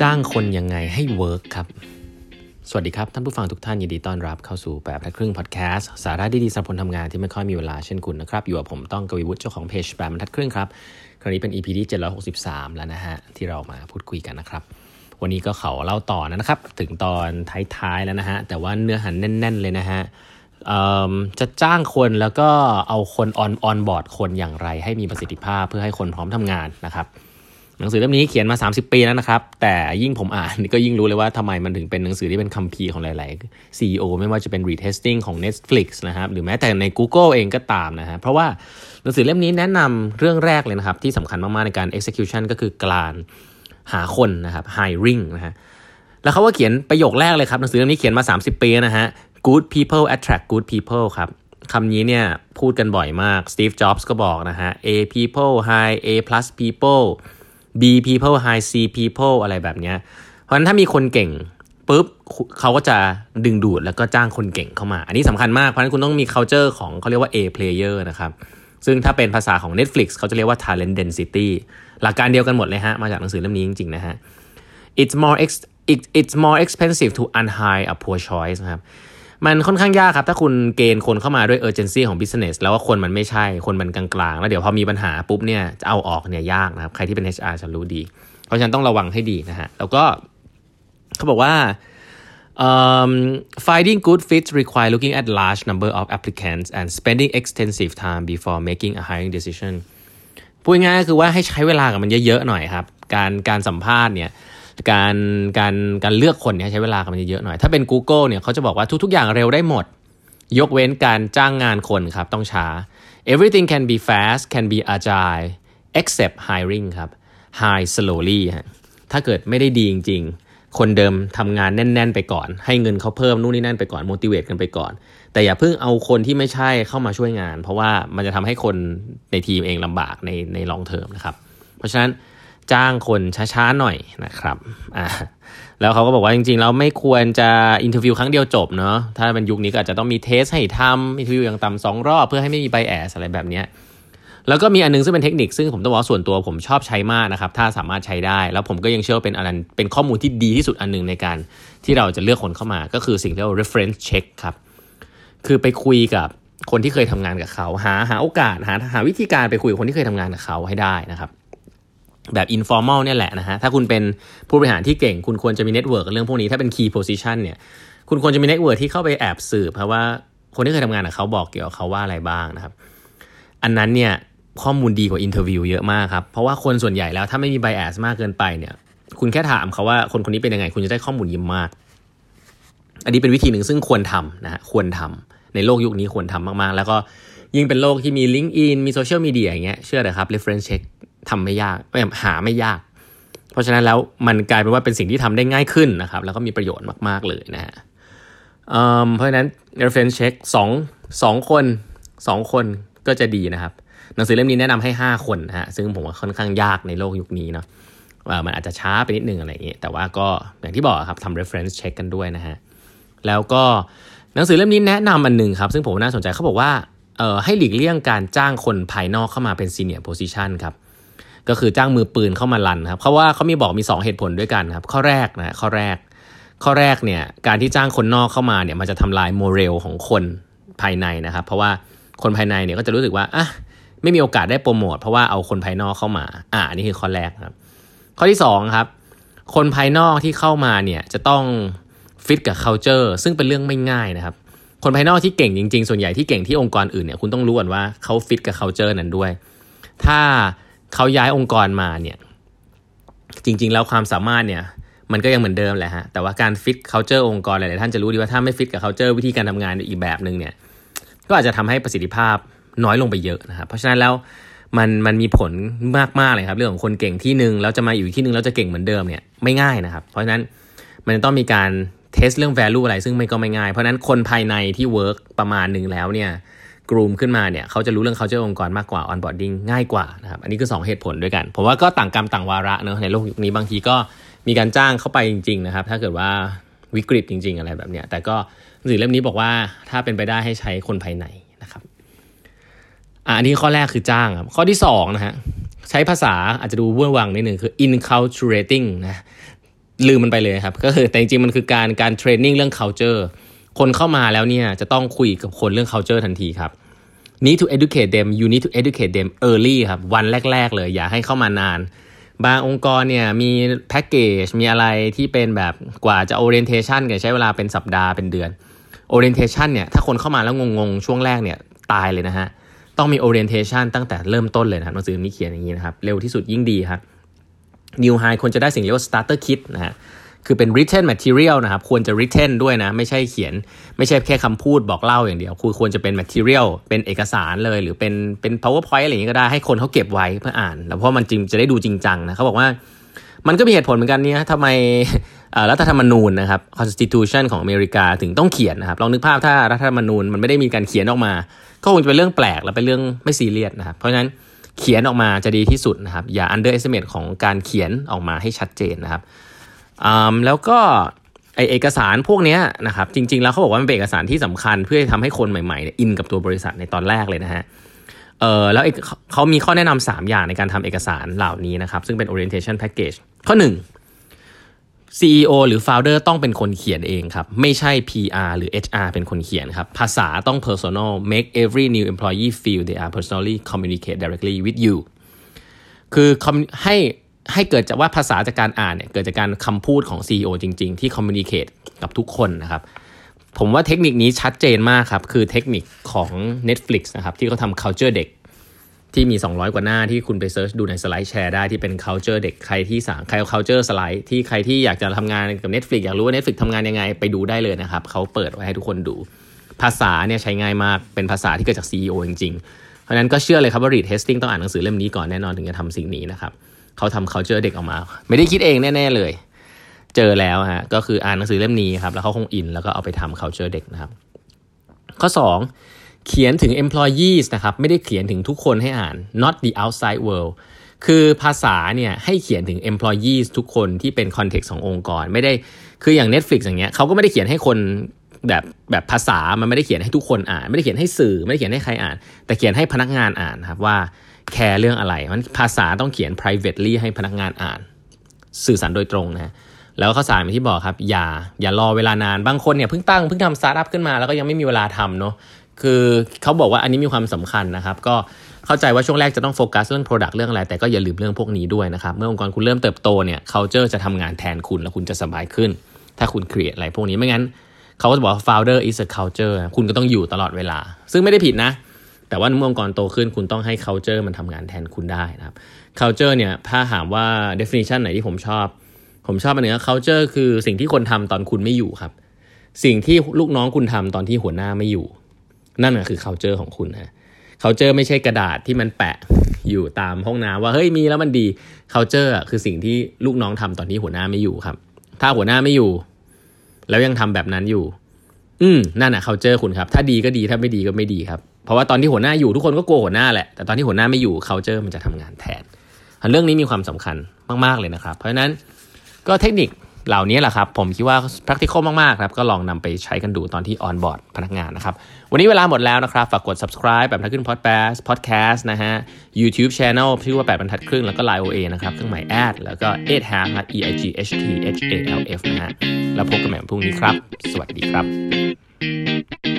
จ้างคนยังไงให้ work ครับ สวัสดีครับ ท่านผู้ฟังทุกท่านยินดีต้อนรับเข้าสู่แปดบรรทัดครึ่งพอดแคสต์สาระดีๆสำหรับคนทำงานที่ไม่ค่อยมีเวลาเช่นคุณนะครับ อยู่กับผมต้องกวีวุฒิเจ้าของเพจแปดบรรทัดครึ่งครับ คราวนี้เป็น EP ที่ 763 แล้วนะฮะ ที่เรามาพูดคุยกันนะครับ วันนี้ก็เขาเล่าต่อนะครับ ถึงตอนท้ายๆแล้วนะฮะแต่ว่าเนื้อหาแน่น ๆ เลยนะฮะจะจ้างคนแล้วก็เอาคน on onboard คนอย่างไร ให้มีประสิทธิภาพเพื่อให้คนพร้อมทำงานนะครับ หนังสือเล่มนี้เขียนมา 30 ปีแล้วนะครับ แต่ยิ่งผมอ่านก็ยิ่งรู้เลยว่าทำไมมันถึงเป็นหนังสือที่เป็นคัมภีร์ของหลาย ๆ CEO ไม่ว่าจะเป็น retesting ของ Netflix นะครับ หรือแม้แต่ใน Google เองก็ตามนะฮะ เพราะว่าหนังสือเล่มนี้แนะนำเรื่องแรกเลยนะครับ ที่สำคัญมาก ๆ ในการ execution ก็คือการหาคนนะครับ hiring นะฮะ แล้วเขาก็เขียนประโยคแรกเลยครับหนังสือเล่มนี้เขียนมา 30 ปีนะฮะ good people attract good people ครับคำนี้เนี่ยพูดกันบ่อยมาก Steve Jobs ก็บอกนะฮะ A people high A plus people B people high C people อะไรแบบนี้เพราะฉะนั้นถ้ามีคนเก่งปุ๊บเขาก็จะดึงดูดแล้วก็จ้างคนเก่งเข้ามา อันนี้สำคัญมาก เพราะฉะนั้นคุณต้องมี culture ของเขาเรียกว่า A player นะครับ ซึ่งถ้าเป็นภาษาของ Netflix เขาจะเรียกว่า talent density หลักการเดียวกันหมดเลยฮะ มาจากหนังสือเล่มนี้จริงๆนะฮะ it's more ex it's more expensive to unhire a poor choice นะครับ มันค่อนข้างยากครับ ถ้าคุณเกณฑ์คนเข้ามาด้วย urgency ของ business แล้วว่าคนมันไม่ใช่คนมันกลางๆ แล้วเดี๋ยวพอมีปัญหาปุ๊บเนี่ยจะเอาออกเนี่ยยากนะครับ ใครที่เป็น HR จะรู้ดี เพราะฉะนั้นต้องระวังให้ดีนะฮะแล้วก็เขาบอกว่า um, finding good fits require looking at large number of applicants and spending extensive time before making a hiring decision พูดง่ายๆคือว่าให้ใช้เวลากับมันเยอะ ๆ หน่อยครับ การการสัมภาษณ์เนี่ย การการการเลือกคนเนี่ยใช้เวลากันเยอะหน่อย ถ้าเป็น Google เนี่ยเขาจะบอกว่าทุก ๆ อย่างเร็วได้หมด ยกเว้นการจ้างงานคนครับต้องช้า everything can be fast can be agile except hiring ครับ hire slowly ฮะถ้าเกิดไม่ได้ดีจริง ๆ คนเดิมทำงานแน่น ๆ ไปก่อน ให้เงินเขาเพิ่มนู่นนี่นั่นไปก่อน motivate กันไปก่อน แต่อย่าเพิ่งเอาคนที่ไม่ใช่เข้ามาช่วยงาน เพราะว่ามันจะทำให้คนในทีมเองลำบากในใน long term นะครับ เพราะฉะนั้น จ้างคนช้าๆหน่อยนะครับอ่าแล้วเขาก็บอกว่าจริงๆเราไม่ควรจะ interview ครั้งเดียวจบเนาะถ้าเป็นยุคนี้ก็อาจจะต้องมี test ให้ทำ interview อย่างต่ำสองรอบเพื่อให้ไม่มี bias อะไรแบบนี้แล้วก็มีอันนึงซึ่งเป็นเทคนิคซึ่งผมต้องบอกส่วนตัวผมชอบใช้มากนะครับ ถ้าสามารถใช้ได้ แล้วผมก็ยังเชื่อว่าเป็นอันเป็นข้อมูลที่ดีที่สุดอันนึงในการที่เราจะเลือกคนเข้ามาก็คือสิ่งที่เรียกว่า reference check ครับ คือไปคุยกับคนที่เคยทำงานกับเขา หาหาโอกาสหาหาวิธีการไปคุยกับคนที่เคยทำงานกับเขาให้ได้นะครับ แบบ informal เนี่ยแหละนะฮะ ถ้าคุณเป็นผู้บริหารที่เก่ง คุณควรจะมี network เรื่องพวกนี้ ถ้าเป็น key position เนี่ย คุณควรจะมี network ที่เข้าไปแอบสืบเพราะว่าคนที่เคยทำงานกับเขาบอกเกี่ยวกับเขาว่าอะไรบ้างนะครับ อันนั้นเนี่ยข้อมูลดีกว่า interview เยอะมากครับ เพราะว่าคนส่วนใหญ่แล้วถ้าไม่มี bias มากเกินไปเนี่ย คุณแค่ถามเขาว่าคนคนนี้เป็นยังไง คุณจะได้ข้อมูลเยอะมาก อันนี้เป็นวิธีหนึ่งซึ่งควรทำนะฮะ ควรทำในโลกยุคนี้ควรทำมากๆ แล้วก็ยิ่งเป็นโลกที่มี LinkedIn มีโซเชียลมีเดียอย่างเงี้ย เชื่อเลยครับ reference check ทำไม่ยากไม่หาไม่ยาก เพราะฉะนั้นแล้วมันกลายเป็นว่าเป็นสิ่งที่ทำได้ง่ายขึ้นนะครับ แล้วก็มีประโยชน์มากๆเลยนะฮะเพราะฉะนั้น reference check สองสองคนสองคนก็จะดีนะครับหนังสือเล่มนี้แนะนำให้ 5 คนนะฮะซึ่งผมว่าค่อนข้างยากในโลกยุคนี้เนาะว่ามันอาจจะช้าไปนิดนึงอะไรอย่างเงี้ยแต่ว่าก็อย่างที่บอกครับทำ reference check กันด้วยนะฮะแล้วก็หนังสือเล่มนี้แนะนำอันหนึ่งครับ ซึ่งผมน่าสนใจเขาบอกว่าเอ่อให้หลีกเลี่ยงการจ้างคนภายนอกเข้ามาเป็น senior position ครับ ก็คือจ้างมือปืนเข้ามาลันครับเพราะว่าเขามีบอกมี 2 เหตุผลด้วยกันครับ ข้อแรกนะข้อแรก ข้อแรกเนี่ยการที่จ้างคนนอกเข้ามาเนี่ยมันจะทำลายโมเรลของคนภายในนะครับ เพราะว่าคนภายในเนี่ยก็จะรู้สึกว่าอะไม่มีโอกาสได้โปรโมทเพราะว่าเอาคนภายนอกเข้ามา อ่านี่คือข้อแรกครับ ข้อที่2ครับ คนภายนอกที่เข้ามาเนี่ยจะต้องฟิตกับ culture ซึ่งเป็นเรื่องไม่ง่ายนะครับ คนภายนอกที่เก่งจริงๆ ส่วนใหญ่ที่เก่งที่องค์กรอื่นเนี่ยคุณต้องรู้ก่อนว่าเขาฟิตกับ culture นั้นด้วย ถ้า เขาย้ายองค์กรมาเนี่ย จริง ๆ แล้วความสามารถเนี่ย มันก็ยังเหมือนเดิมแหละฮะ แต่ว่าการฟิต culture องค์กรหลายๆท่านจะรู้ดีว่าถ้าไม่ฟิตกับ culture วิธีการทำงานอีกแบบหนึ่งเนี่ย ก็อาจจะทำให้ประสิทธิภาพน้อยลงไปเยอะนะครับ เพราะฉะนั้นแล้วมันมันมีผลมากๆเลยครับ เรื่องของคนเก่งที่หนึ่งแล้วจะมาอยู่ที่หนึ่งแล้วจะเก่งเหมือนเดิมเนี่ยไม่ง่ายนะครับ เพราะฉะนั้นมันต้องมีการเทสเรื่อง value อะไรซึ่งไม่ก็ไม่ง่าย เพราะนั้นคนภายในที่ work ประมาณหนึ่งแล้วเนี่ย กลุ่มขึ้นมาเนี่ยเขาจะรู้เรื่องเขาเจอองค์กรมากกว่า onboarding ง่ายกว่านะครับอันนี้คือ 2 เหตุผลด้วยกัน ผมว่าก็ต่างกรรมต่างวาระเนอะในโลกยุคนี้บางทีก็มีการจ้างเข้าไปจริงๆนะครับถ้าเกิดว่าวิกฤตจริง ๆ อะไรแบบเนี้ยแต่ก็หนังสือเล่มนี้บอกว่าถ้าเป็นไปได้ให้ใช้คนภายในนะครับอันนี้ข้อแรกคือจ้างครับข้อที่2นะฮะใช้ภาษาอาจจะดูเวอร์วังนิดหนึ่งคือ inculturating นะลืมมันไปเลยครับ ก็คือแต่จริงๆมันคือการการเทรนนิ่งเรื่อง culture คนเข้ามาแล้วเนี่ยจะต้องคุยกับคนเรื่อง culture ทันทีครับ need to educate them you need to educate them early ครับวันแรก ๆ เลย อย่าให้เข้ามานาน บางองค์กรเนี่ยมีแพ็กเกจมีอะไรที่เป็นแบบกว่าจะ orientation กันใช้เวลาเป็นสัปดาห์เป็นเดือน orientation เนี่ยถ้าคนเข้ามาแล้วงงๆ ช่วงแรกเนี่ยตายเลยนะฮะ ต้องมี orientation ตั้งแต่เริ่มต้นเลยนะครับหนังสือนี้เขียนอย่างนี้นะครับ เร็วที่สุดยิ่งดีครับ New High ควรจะได้สิ่งเรียกว่า starter kit นะฮะ คือเป็น written material นะครับควรจะ written ด้วยนะ ไม่ใช่เขียน ไม่ใช่แค่คำพูดบอกเล่าอย่างเดียวคือควรจะเป็น material เป็นเอกสารเลย หรือเป็นเป็น powerpoint อะไรอย่างนี้ก็ได้ให้คนเขาเก็บไว้เพื่ออ่าน แล้วเพราะมันจริงจะได้ดูจริงจังนะเขาบอกว่ามันก็มีเหตุผลเหมือนกันเนี่ยทำไมรัฐธรรมนูญนะครับ constitution ของอเมริกาถึงต้องเขียนนะครับลองนึกภาพถ้ารัฐธรรมนูญมันไม่ได้มีการเขียนออกมา ก็คงจะเป็นเรื่องแปลกและเป็นเรื่องไม่ซีเรียสนะครับ เพราะฉะนั้นเขียนออกมาจะดีที่สุดนะครับ อย่า underestimate ของการเขียนออกมาให้ชัดเจนนะครับ แล้วก็ไอเอกสารพวกนี้นะครับจริง ๆ แล้วเขาบอกว่ามันเป็นเอกสารที่สำคัญเพื่อทำให้คนใหม่ๆเนี่ยอินกับตัวบริษัทในตอนแรกเลยนะฮะเออแล้วเขามีข้อแนะนำ3อย่างในการทำเอกสารเหล่านี้นะครับ ซึ่งเป็น orientation package ข้อ 1 CEO หรือ Founder ต้องเป็นคนเขียนเองครับ ไม่ใช่ PR หรือ HR เป็นคนเขียนครับ ภาษาต้อง personal make every new employee feel they are personally communicate directly with you คือให้ ให้เกิดจากว่าภาษาจากการอ่านเนี่ยเกิดจากการคำพูดของ CEO จริง ๆ ที่ communicate กับทุกคนนะครับ ผมว่าเทคนิคนี้ชัดเจนมากครับ คือเทคนิคของ Netflix นะครับ ที่เขาทำ culture เด็กที่มี 200 กว่าหน้าที่คุณไปเซิร์ชดูในสไลด์แชร์ได้ที่เป็น culture เด็กใครที่สั่งใคร culture สไลด์ที่ใครที่อยากจะทำงานกับ Netflix อยากรู้ว่า Netflix ทำงานยังไงไปดูได้เลยนะครับเขาเปิดไว้ให้ทุกคนดู ภาษาเนี่ยใช้ง่ายมากเป็นภาษาที่เกิดจาก CEO จริงๆ เพราะนั้นก็เชื่อเลยครับว่า read testing ต้องอ่านหนังสือเล่มนี้ก่อนแน่นอนถึงจะทำสิ่งนี้นะครับ เขาทำ culture เด็กออกมา ไม่ได้คิดเองแน่ ๆ เลย เจอแล้วฮะก็คืออ่านหนังสือเล่มนี้ครับแล้วเขาคงอินแล้วก็เอาไปทำ culture เด็กนะครับ ข้อ 2 เขียนถึง employees นะครับไม่ได้เขียนถึงทุกคนให้อ่าน not the outside world คือภาษาเนี่ยให้เขียนถึง employees ทุกคนที่เป็น context ขององค์กร ไม่ได้คืออย่าง Netflix อย่างเงี้ยเขาก็ไม่ได้เขียนให้คนแบบแบบภาษามันไม่ได้เขียนให้ทุกคนอ่าน ไม่ได้เขียนให้สื่อ ไม่ได้เขียนให้ใครอ่าน แต่เขียนให้พนักงานอ่านครับว่าแคร์เรื่องอะไรมันภาษาต้องเขียน privately ให้พนักงานอ่าน สื่อสารโดยตรงนะแล้วข้อสามที่บอกครับ อย่าอย่ารอเวลานานบางคนเนี่ยเพิ่งตั้งเพิ่งทำสตาร์ทอัพขึ้นมาแล้วก็ยังไม่มีเวลาทำเนาะคือเขาบอกว่าอันนี้มีความสำคัญนะครับ ก็เข้าใจว่าช่วงแรกจะต้องโฟกัสเรื่อง Product เรื่องอะไรแต่ก็อย่าลืมเรื่องพวกนี้ด้วยนะครับ เมื่อองค์กรคุณเริ่มเติบโตเนี่ย culture จะทำงานแทนคุณแล้วคุณจะสบายขึ้น ถ้าคุณ create อะไรพวกนี้ไม่งั้น เขาก็จะบอกว่า founder is a culture คุณก็ต้องอยู่ตลอดเวลา ซึ่งไม่ได้ผิดนะ แต่ว่าเมื่อองค์กรโตขึ้นคุณต้องให้ culture มันทำงานแทนคุณได้นะครับ culture เนี่ยถ้าถามว่า definition ไหนที่ผมชอบ ผมชอบอันนี้ culture คือสิ่งที่คนทำตอนคุณไม่อยู่ครับ สิ่งที่ลูกน้องคุณทำตอนที่หัวหน้าไม่อยู่ นั่นคือ culture ของคุณนะ culture ไม่ใช่กระดาษที่มันแปะอยู่ตามห้องน้ำว่าเฮ้ยมีแล้วมันดี culture คือสิ่งที่ลูกน้องทำตอนที่หัวหน้าไม่อยู่ครับ ถ้าหัวหน้าไม่อยู่ แล้วยังทำแบบนั้นอยู่ อืมนั่นแหะเขาเจอคุณครับ ถ้าดีก็ดีถ้าไม่ดีก็ไม่ดีครับ เพราะว่าตอนที่หัวหน้าอยู่ทุกคนก็กลัวหัวหน้าแหละแต่ตอนที่หัวหน้าไม่อยู่เขาเจอมันจะทำงานแทนเรื่องนี้มีความสำคัญมากๆเลยนะครับ เพราะฉะนั้นก็เทคนิค เหล่านี้แหละครับ ผมคิดว่า practical มากๆครับก็ลองนำไปใช้กันดูตอนที่ on board พนักงานนะครับ วันนี้เวลาหมดแล้วนะครับ ฝากกด subscribe แบบทัดขึ้น podcast podcast นะฮะ YouTube channel ชื่อว่า 8บรรทัดครึ่ง แล้วก็ Line OA นะครับ เครื่องหมายแอดแล้วก็8 half นะ e i g h t h a l f นะฮะ แล้วพบกันใหม่พรุ่งนี้ครับ สวัสดีครับ